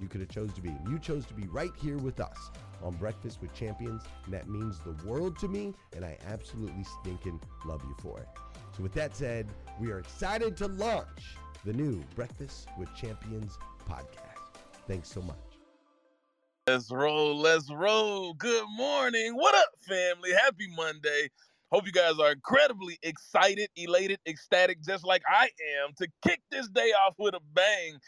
you could have chose to be. You chose to be right here with us on Breakfast with Champions, and that means the world to me, and I absolutely stinking love you for it. So with that said, we are excited to launch the new Breakfast with Champions podcast. Thanks so much. Let's roll, let's roll. Good morning. What up, family? Happy Monday. Hope you guys are incredibly excited, elated, ecstatic, just like I am, to kick this day off with a bang.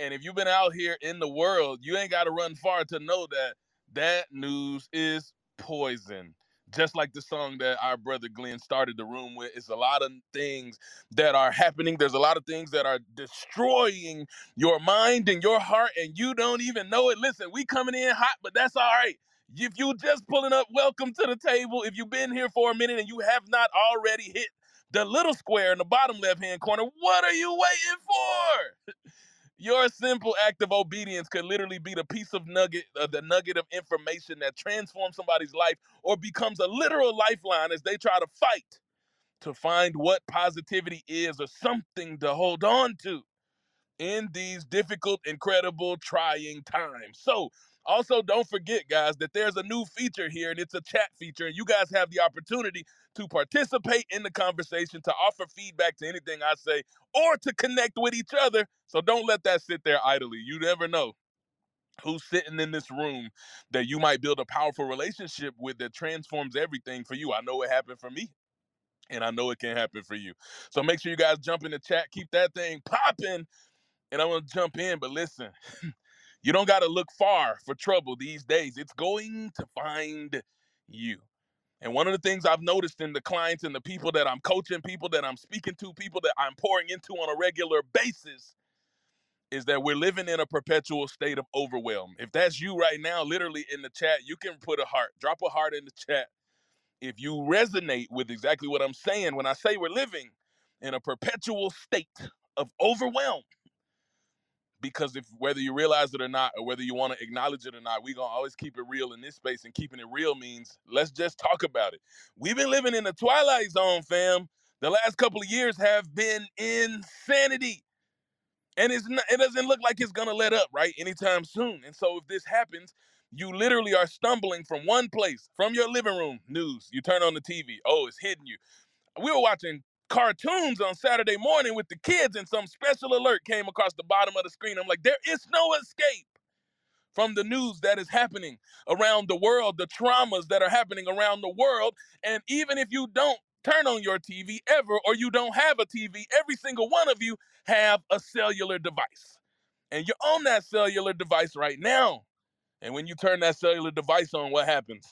And if you've been out here in the world, you ain't got to run far to know that that news is poison. Just like the song that our brother Glenn started the room with, it's a lot of things that are happening. There's a lot of things that are destroying your mind and your heart, and you don't even know it. Listen, we coming in hot, but that's all right. If you just pulling up, welcome to the table. If you've been here for a minute and you have not already hit the little square in the bottom left hand corner, what are you waiting for? Your simple act of obedience could literally be the piece of nugget, uh, the nugget of information that transforms somebody's life or becomes a literal lifeline as they try to fight to find what positivity is or something to hold on to. in these difficult, incredible, trying times. So, also, don't forget, guys, that there's a new feature here, and it's a chat feature, and you guys have the opportunity to participate in the conversation, to offer feedback to anything I say, or to connect with each other. So don't let that sit there idly. You never know who's sitting in this room that you might build a powerful relationship with that transforms everything for you. I know it happened for me. And I know it can happen for you. So make sure you guys jump in the chat, keep that thing popping. And I'm gonna jump in, but listen, you don't gotta look far for trouble these days. It's going to find you. And one of the things I've noticed in the clients and the people that I'm coaching, people that I'm speaking to, people that I'm pouring into on a regular basis, is that we're living in a perpetual state of overwhelm. If that's you right now, literally in the chat, you can put a heart, drop a heart in the chat. If you resonate with exactly what I'm saying when I say we're living in a perpetual state of overwhelm, because if whether you realize it or not, or whether you want to acknowledge it or not, we're gonna always keep it real in this space. And keeping it real means let's just talk about it. We've been living in the twilight zone, fam. The last couple of years have been insanity and it's not, it doesn't look like it's gonna let up right anytime soon. And so if this happens, you literally are stumbling from one place, from your living room news. You turn on the TV, oh, it's hitting you. We were watching cartoons on Saturday morning with the kids, and some special alert came across the bottom of the screen. I'm like, there is no escape from the news that is happening around the world, the traumas that are happening around the world. And even if you don't turn on your TV ever or you don't have a TV, every single one of you have a cellular device. And you're on that cellular device right now. And when you turn that cellular device on, what happens?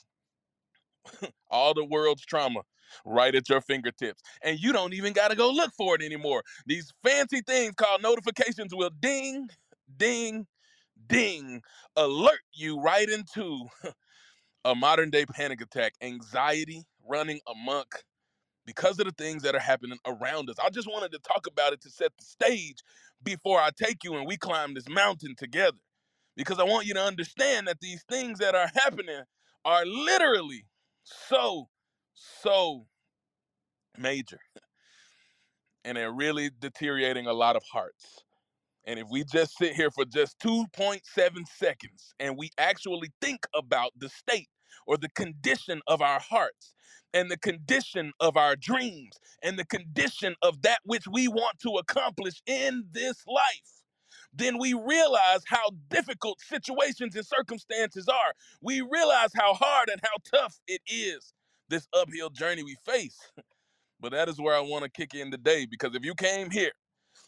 All the world's trauma right at your fingertips. And you don't even got to go look for it anymore. These fancy things called notifications will ding, ding, ding, alert you right into a modern day panic attack, anxiety running amok because of the things that are happening around us. I just wanted to talk about it to set the stage before I take you and we climb this mountain together. Because I want you to understand that these things that are happening are literally so, so major. And they're really deteriorating a lot of hearts. And if we just sit here for just 2.7 seconds and we actually think about the state or the condition of our hearts and the condition of our dreams and the condition of that which we want to accomplish in this life, then we realize how difficult situations and circumstances are. We realize how hard and how tough it is, this uphill journey we face. But that is where I want to kick in today because if you came here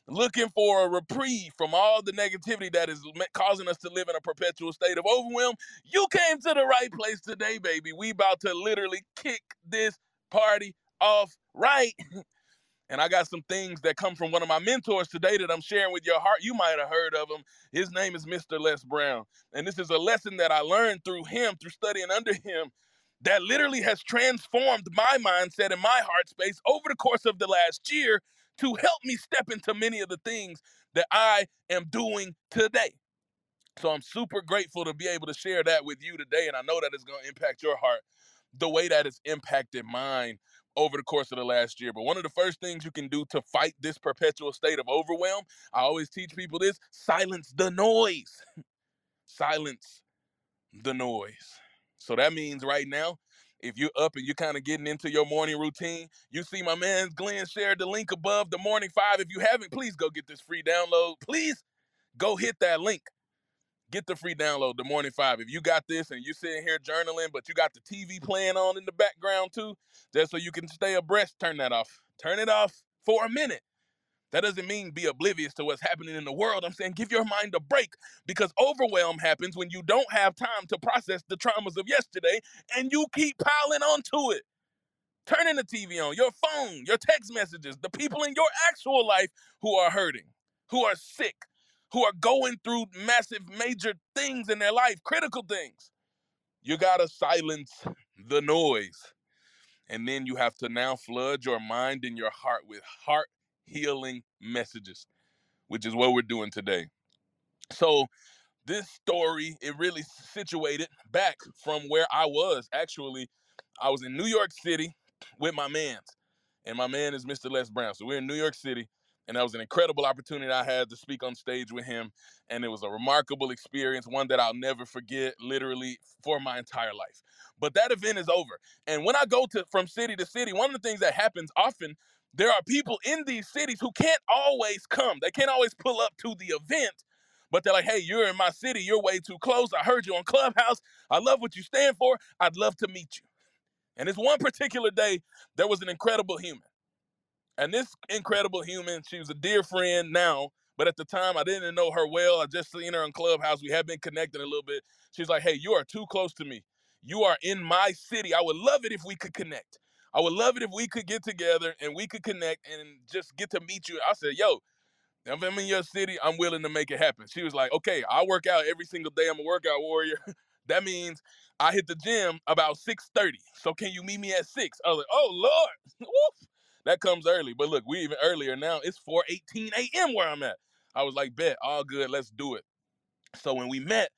looking for a reprieve from all the negativity that is causing us to live in a perpetual state of overwhelm, you came to the right place today, baby. We about to literally kick this party off right. And I got some things that come from one of my mentors today that I'm sharing with your heart. You might have heard of him. His name is Mr. Les Brown. And this is a lesson that I learned through him, through studying under him, that literally has transformed my mindset and my heart space over the course of the last year to help me step into many of the things that I am doing today. So I'm super grateful to be able to share that with you today. And I know that it's going to impact your heart the way that it's impacted mine over the course of the last year. But one of the first things you can do to fight this perpetual state of overwhelm, I always teach people this silence the noise. silence the noise. So that means right now, if you're up and you're kind of getting into your morning routine, you see my man Glenn shared the link above the morning five. If you haven't, please go get this free download. Please go hit that link. Get the free download, the morning five. If you got this and you're sitting here journaling, but you got the TV playing on in the background too, just so you can stay abreast, turn that off. Turn it off for a minute. That doesn't mean be oblivious to what's happening in the world. I'm saying give your mind a break because overwhelm happens when you don't have time to process the traumas of yesterday and you keep piling onto it. Turning the TV on, your phone, your text messages, the people in your actual life who are hurting, who are sick, who are going through massive, major things in their life, critical things. You got to silence the noise. And then you have to now flood your mind and your heart with heart healing messages, which is what we're doing today. So, this story, it really situated back from where I was. Actually, I was in New York City with my mans, and my man is Mr. Les Brown. So, we're in New York City, And that was an incredible opportunity I had to speak on stage with him. And it was a remarkable experience, one that I'll never forget, literally for my entire life. But that event is over. And when I go to from city to city, one of the things that happens often, there are people in these cities who can't always come. They can't always pull up to the event, but they're like, hey, you're in my city. You're way too close. I heard you on Clubhouse. I love what you stand for. I'd love to meet you. And this one particular day, there was an incredible human. And this incredible human, she was a dear friend now, but at the time I didn't know her well. I just seen her on Clubhouse. We had been connected a little bit. She's like, hey, you are too close to me. You are in my city. I would love it if we could connect. I would love it if we could get together and we could connect and just get to meet you. I said, yo, if I'm in your city, I'm willing to make it happen. She was like, okay, I work out every single day. I'm a workout warrior. that means I hit the gym about 6:30. So can you meet me at 6? I was like, oh Lord. that comes early. But look, we even earlier now. It's 4:18 a.m. where I'm at. I was like, bet, all good, let's do it. So when we met,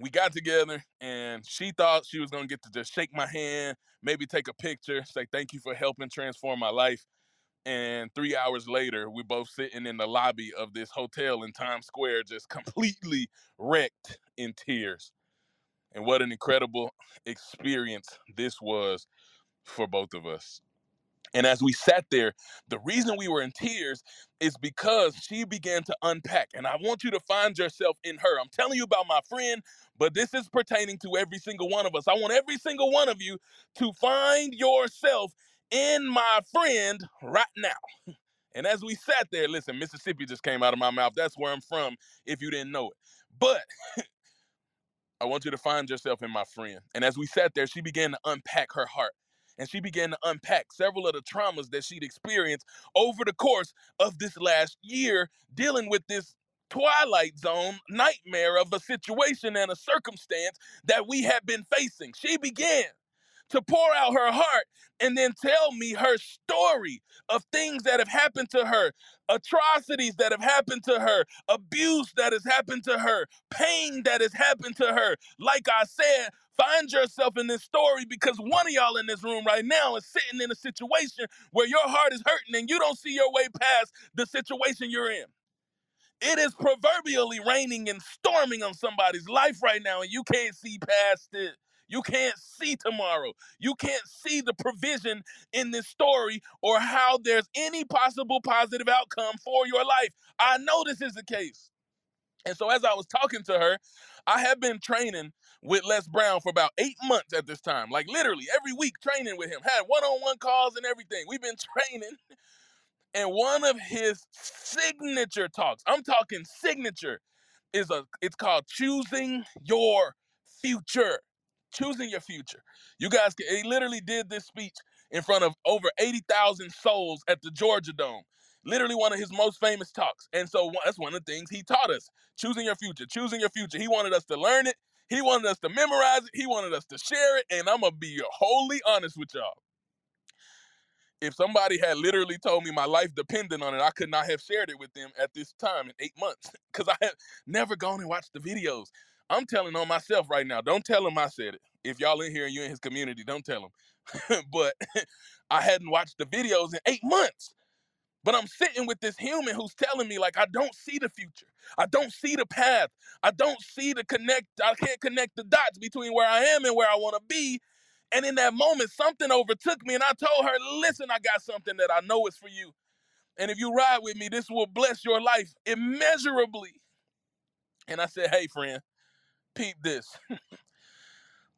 we got together and she thought she was gonna get to just shake my hand, maybe take a picture, say thank you for helping transform my life. And three hours later, we both sitting in the lobby of this hotel in Times Square, just completely wrecked in tears. And what an incredible experience this was for both of us. And as we sat there, the reason we were in tears is because she began to unpack. And I want you to find yourself in her. I'm telling you about my friend, but this is pertaining to every single one of us. I want every single one of you to find yourself in my friend right now. And as we sat there, listen, Mississippi just came out of my mouth. That's where I'm from, if you didn't know it. But I want you to find yourself in my friend. And as we sat there, she began to unpack her heart and she began to unpack several of the traumas that she'd experienced over the course of this last year dealing with this twilight zone nightmare of a situation and a circumstance that we had been facing. She began to pour out her heart and then tell me her story of things that have happened to her, atrocities that have happened to her, abuse that has happened to her, pain that has happened to her. Like I said, find yourself in this story because one of y'all in this room right now is sitting in a situation where your heart is hurting and you don't see your way past the situation you're in. It is proverbially raining and storming on somebody's life right now, and you can't see past it. You can't see tomorrow. You can't see the provision in this story or how there's any possible positive outcome for your life. I know this is the case. And so, as I was talking to her, I have been training with Les Brown for about eight months at this time. Like literally every week training with him. Had one-on-one calls and everything. We've been training. And one of his signature talks, I'm talking signature, is a it's called choosing your future. Choosing your future. You guys, he literally did this speech in front of over 80,000 souls at the Georgia Dome. Literally one of his most famous talks. And so that's one of the things he taught us. Choosing your future, choosing your future. He wanted us to learn it. He wanted us to memorize it. He wanted us to share it. And I'm going to be wholly honest with y'all. If somebody had literally told me my life depended on it, I could not have shared it with them at this time in eight months because I had never gone and watched the videos. I'm telling on myself right now. Don't tell him I said it. If y'all in here and you're in his community, don't tell him. but I hadn't watched the videos in eight months. But I'm sitting with this human who's telling me, like, I don't see the future. I don't see the path. I don't see the connect. I can't connect the dots between where I am and where I want to be. And in that moment, something overtook me, and I told her, Listen, I got something that I know is for you. And if you ride with me, this will bless your life immeasurably. And I said, Hey, friend, peep this.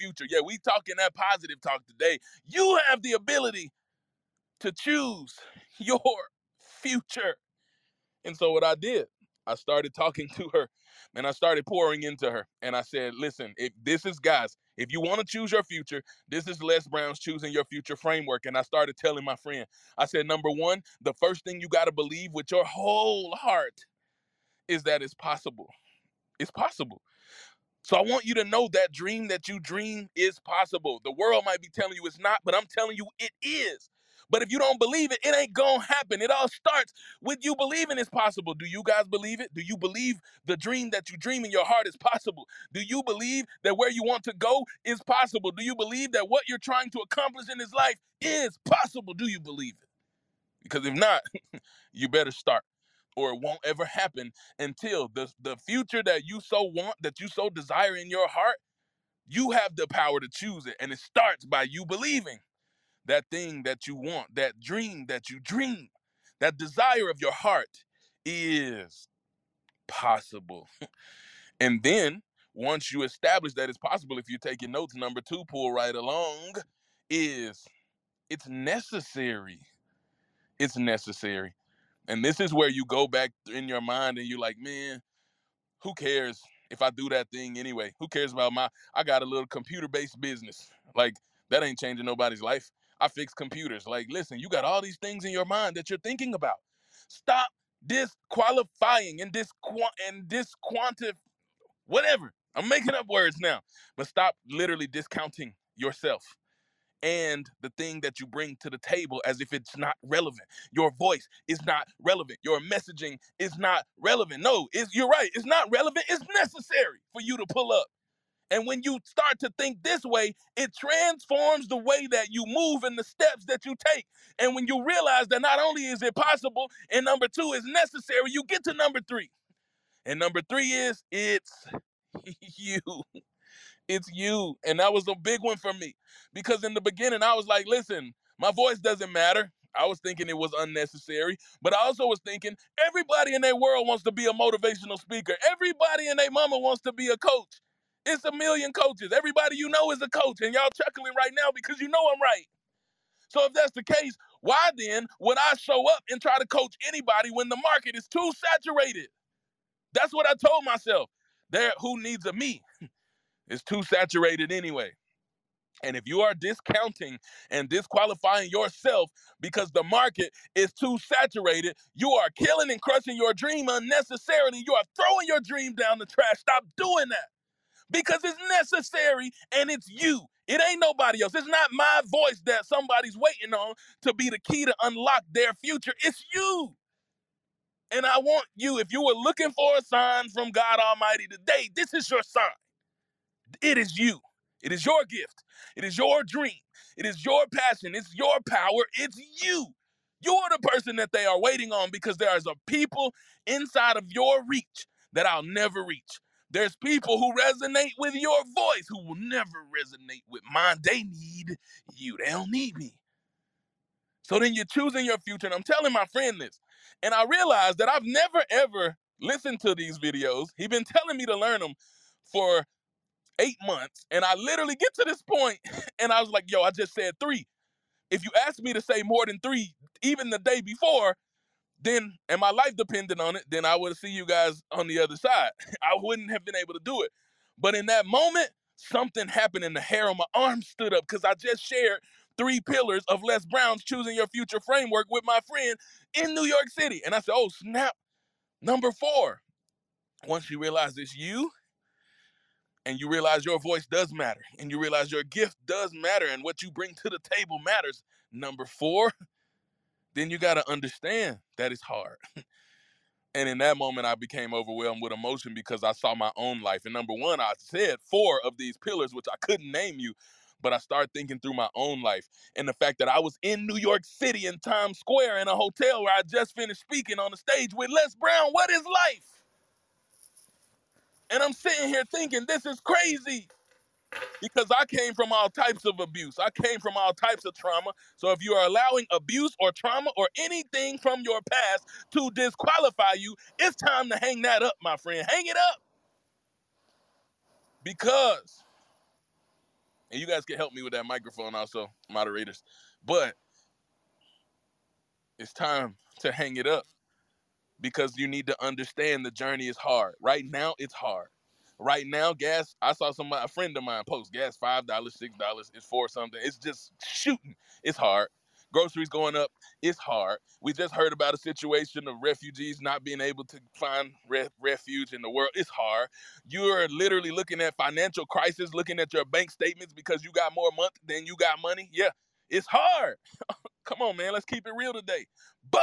future. Yeah, we talking that positive talk today. You have the ability to choose your future. And so what I did, I started talking to her and I started pouring into her. And I said, listen, if this is guys, if you want to choose your future, this is Les Brown's choosing your future framework. And I started telling my friend, I said, number one, the first thing you got to believe with your whole heart is that it's possible. It's possible. So I want you to know that dream that you dream is possible. The world might be telling you it's not, but I'm telling you it is. But if you don't believe it, it ain't gonna happen. It all starts with you believing it's possible. Do you guys believe it? Do you believe the dream that you dream in your heart is possible? Do you believe that where you want to go is possible? Do you believe that what you're trying to accomplish in this life is possible? Do you believe it? Because if not, you better start or it won't ever happen until the, the future that you so want, that you so desire in your heart, you have the power to choose it. And it starts by you believing that thing that you want, that dream that you dream, that desire of your heart is possible. and then once you establish that it's possible, if you're taking notes, number two, pull right along, is it's necessary. It's necessary. And this is where you go back in your mind and you're like, man, who cares if I do that thing anyway? Who cares about my I got a little computer-based business. Like that ain't changing nobody's life. I fix computers. Like, listen, you got all these things in your mind that you're thinking about. Stop disqualifying and disqu and disquantif whatever. I'm making up words now. But stop literally discounting yourself and the thing that you bring to the table as if it's not relevant. Your voice is not relevant. Your messaging is not relevant. No, it's, you're right. It's not relevant. It's necessary for you to pull up. And when you start to think this way, it transforms the way that you move and the steps that you take. And when you realize that not only is it possible, and number two is necessary, you get to number three. And number three is it's you. It's you. And that was a big one for me because in the beginning, I was like, listen, my voice doesn't matter. I was thinking it was unnecessary, but I also was thinking everybody in their world wants to be a motivational speaker. Everybody in their mama wants to be a coach. It's a million coaches. Everybody you know is a coach, and y'all chuckling right now because you know I'm right. So if that's the case, why then would I show up and try to coach anybody when the market is too saturated? That's what I told myself. There, who needs a me? It's too saturated anyway. And if you are discounting and disqualifying yourself because the market is too saturated, you are killing and crushing your dream unnecessarily. You are throwing your dream down the trash. Stop doing that because it's necessary and it's you. It ain't nobody else. It's not my voice that somebody's waiting on to be the key to unlock their future. It's you. And I want you, if you were looking for a sign from God Almighty today, this is your sign. It is you. It is your gift. It is your dream. It is your passion. It's your power. It's you. You're the person that they are waiting on because there is a people inside of your reach that I'll never reach. There's people who resonate with your voice who will never resonate with mine. They need you. They don't need me. So then you're choosing your future. And I'm telling my friend this. And I realized that I've never ever listened to these videos. He's been telling me to learn them for eight months. And I literally get to this point and I was like, yo, I just said three. If you asked me to say more than three, even the day before, then and my life depended on it, then I would see you guys on the other side. I wouldn't have been able to do it. But in that moment, something happened and the hair on my arm stood up because I just shared three pillars of Les Brown's choosing your future framework with my friend in New York City. And I said, oh, snap. Number four, once you realize it's you and you realize your voice does matter and you realize your gift does matter and what you bring to the table matters. Number four, then you got to understand that it's hard. and in that moment, I became overwhelmed with emotion because I saw my own life. And number one, I said four of these pillars, which I couldn't name you, but I started thinking through my own life and the fact that I was in New York City in Times Square in a hotel where I just finished speaking on the stage with Les Brown. What is life? And I'm sitting here thinking, this is crazy because I came from all types of abuse. I came from all types of trauma. So if you are allowing abuse or trauma or anything from your past to disqualify you, it's time to hang that up, my friend. Hang it up. Because, and you guys can help me with that microphone also, moderators, but it's time to hang it up because you need to understand the journey is hard. Right now, it's hard. Right now, gas. I saw somebody, a friend of mine, post gas five dollars, six dollars. It's for something. It's just shooting. It's hard. Groceries going up. It's hard. We just heard about a situation of refugees not being able to find re- refuge in the world. It's hard. You're literally looking at financial crisis, looking at your bank statements because you got more month than you got money. Yeah, it's hard. Come on, man. Let's keep it real today. But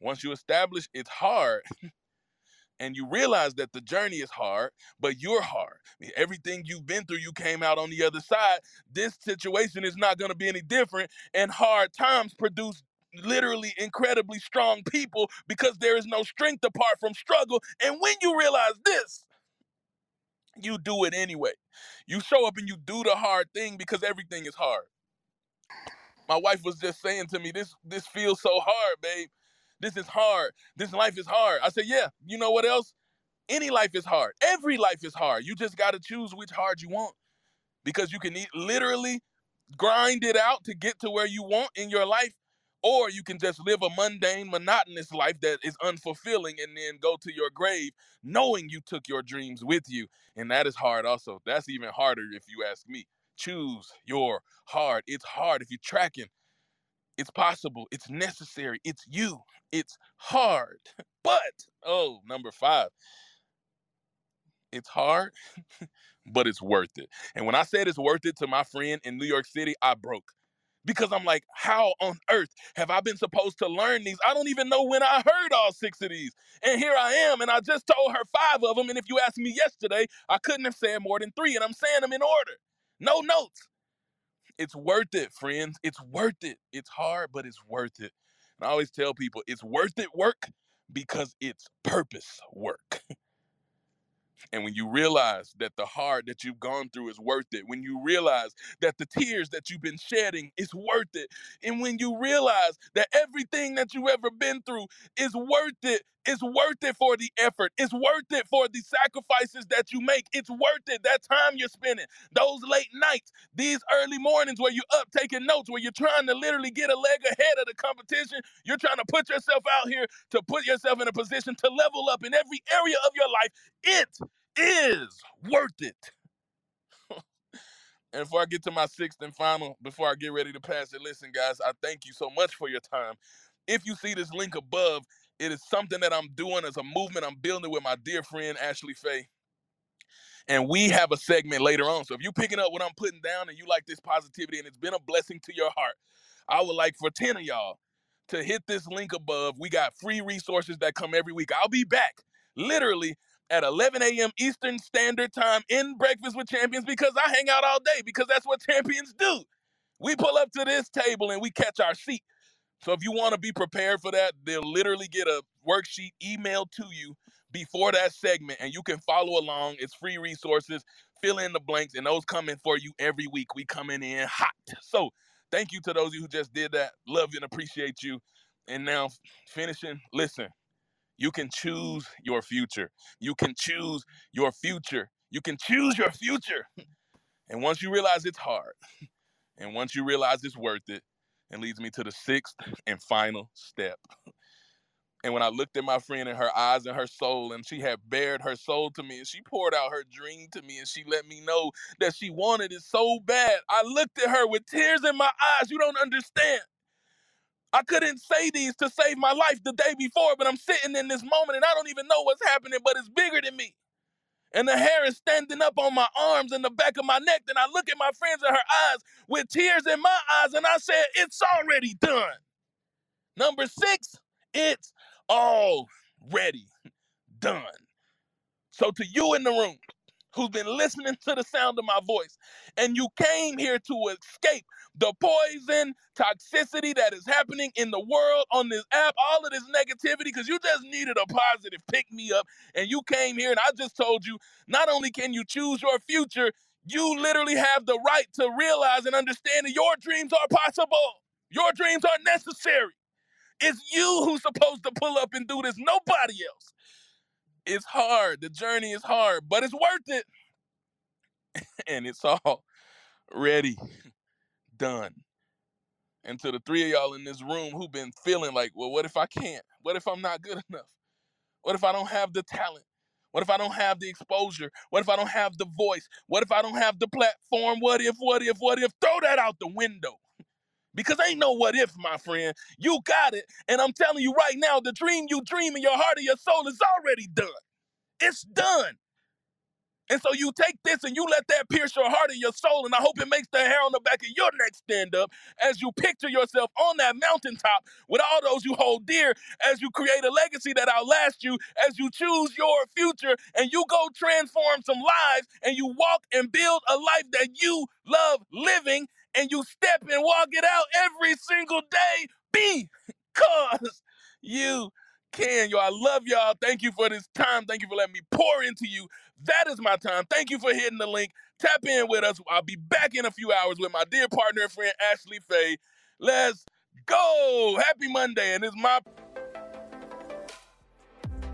once you establish it's hard, and you realize that the journey is hard, but you're hard. I mean, everything you've been through, you came out on the other side. This situation is not going to be any different, and hard times produce literally incredibly strong people because there is no strength apart from struggle. And when you realize this, you do it anyway. You show up and you do the hard thing because everything is hard. My wife was just saying to me, "This this feels so hard, babe. This is hard. This life is hard." I said, "Yeah. You know what else? Any life is hard. Every life is hard. You just got to choose which hard you want because you can eat, literally grind it out to get to where you want in your life, or you can just live a mundane, monotonous life that is unfulfilling and then go to your grave knowing you took your dreams with you. And that is hard also. That's even harder if you ask me. Choose your hard. It's hard if you're tracking. It's possible. It's necessary. It's you. It's hard. But, oh, number five, it's hard, but it's worth it. And when I said it's worth it to my friend in New York City, I broke. Because I'm like, how on earth have I been supposed to learn these? I don't even know when I heard all six of these. And here I am, and I just told her five of them. And if you asked me yesterday, I couldn't have said more than three, and I'm saying them in order. No notes. It's worth it, friends. It's worth it. It's hard, but it's worth it. And I always tell people it's worth it work because it's purpose work. And when you realize that the hard that you've gone through is worth it, when you realize that the tears that you've been shedding is worth it, and when you realize that everything that you've ever been through is worth it, it's worth it for the effort, it's worth it for the sacrifices that you make, it's worth it. That time you're spending, those late nights, these early mornings where you're up taking notes, where you're trying to literally get a leg ahead of the competition, you're trying to put yourself out here to put yourself in a position to level up in every area of your life. It is worth it. and before I get to my sixth and final, before I get ready to pass it, listen, guys, I thank you so much for your time. If you see this link above, it is something that I'm doing as a movement I'm building with my dear friend Ashley Faye. And we have a segment later on. So if you're picking up what I'm putting down and you like this positivity and it's been a blessing to your heart, I would like for 10 of y'all to hit this link above. We got free resources that come every week. I'll be back literally at 11 a.m. Eastern Standard Time in Breakfast with Champions because I hang out all day because that's what champions do. We pull up to this table and we catch our seat. So if you want to be prepared for that, they'll literally get a worksheet emailed to you before that segment and you can follow along. It's free resources. Fill in the blanks and those coming for you every week. We coming in hot. So thank you to those of you who just did that. Love you and appreciate you. And now finishing, listen, you can choose your future. You can choose your future. You can choose your future. And once you realize it's hard, and once you realize it's worth it, it leads me to the sixth and final step. And when I looked at my friend in her eyes and her soul, and she had bared her soul to me, and she poured out her dream to me, and she let me know that she wanted it so bad, I looked at her with tears in my eyes. You don't understand. I couldn't say these to save my life the day before, but I'm sitting in this moment and I don't even know what's happening, but it's bigger than me. And the hair is standing up on my arms and the back of my neck. Then I look at my friends in her eyes with tears in my eyes and I said, It's already done. Number six, it's already done. So, to you in the room who's been listening to the sound of my voice, and you came here to escape the poison, toxicity that is happening in the world on this app, all of this negativity, because you just needed a positive pick me up. And you came here, and I just told you not only can you choose your future, you literally have the right to realize and understand that your dreams are possible. Your dreams are necessary. It's you who's supposed to pull up and do this, nobody else. It's hard. The journey is hard, but it's worth it. and it's all ready done. And to the three of y'all in this room who've been feeling like, well, what if I can't? What if I'm not good enough? What if I don't have the talent? What if I don't have the exposure? What if I don't have the voice? What if I don't have the platform? What if, what if, what if? Throw that out the window. Because ain't no what if, my friend. You got it. And I'm telling you right now, the dream you dream in your heart and your soul is already done. It's done. And so you take this and you let that pierce your heart and your soul, and I hope it makes the hair on the back of your neck stand up as you picture yourself on that mountaintop with all those you hold dear, as you create a legacy that outlasts you, as you choose your future and you go transform some lives and you walk and build a life that you love living and you step and walk it out every single day because you can. Yo, I love y'all. Thank you for this time. Thank you for letting me pour into you. That is my time. Thank you for hitting the link. Tap in with us. I'll be back in a few hours with my dear partner and friend, Ashley Faye. Let's go. Happy Monday. And it's my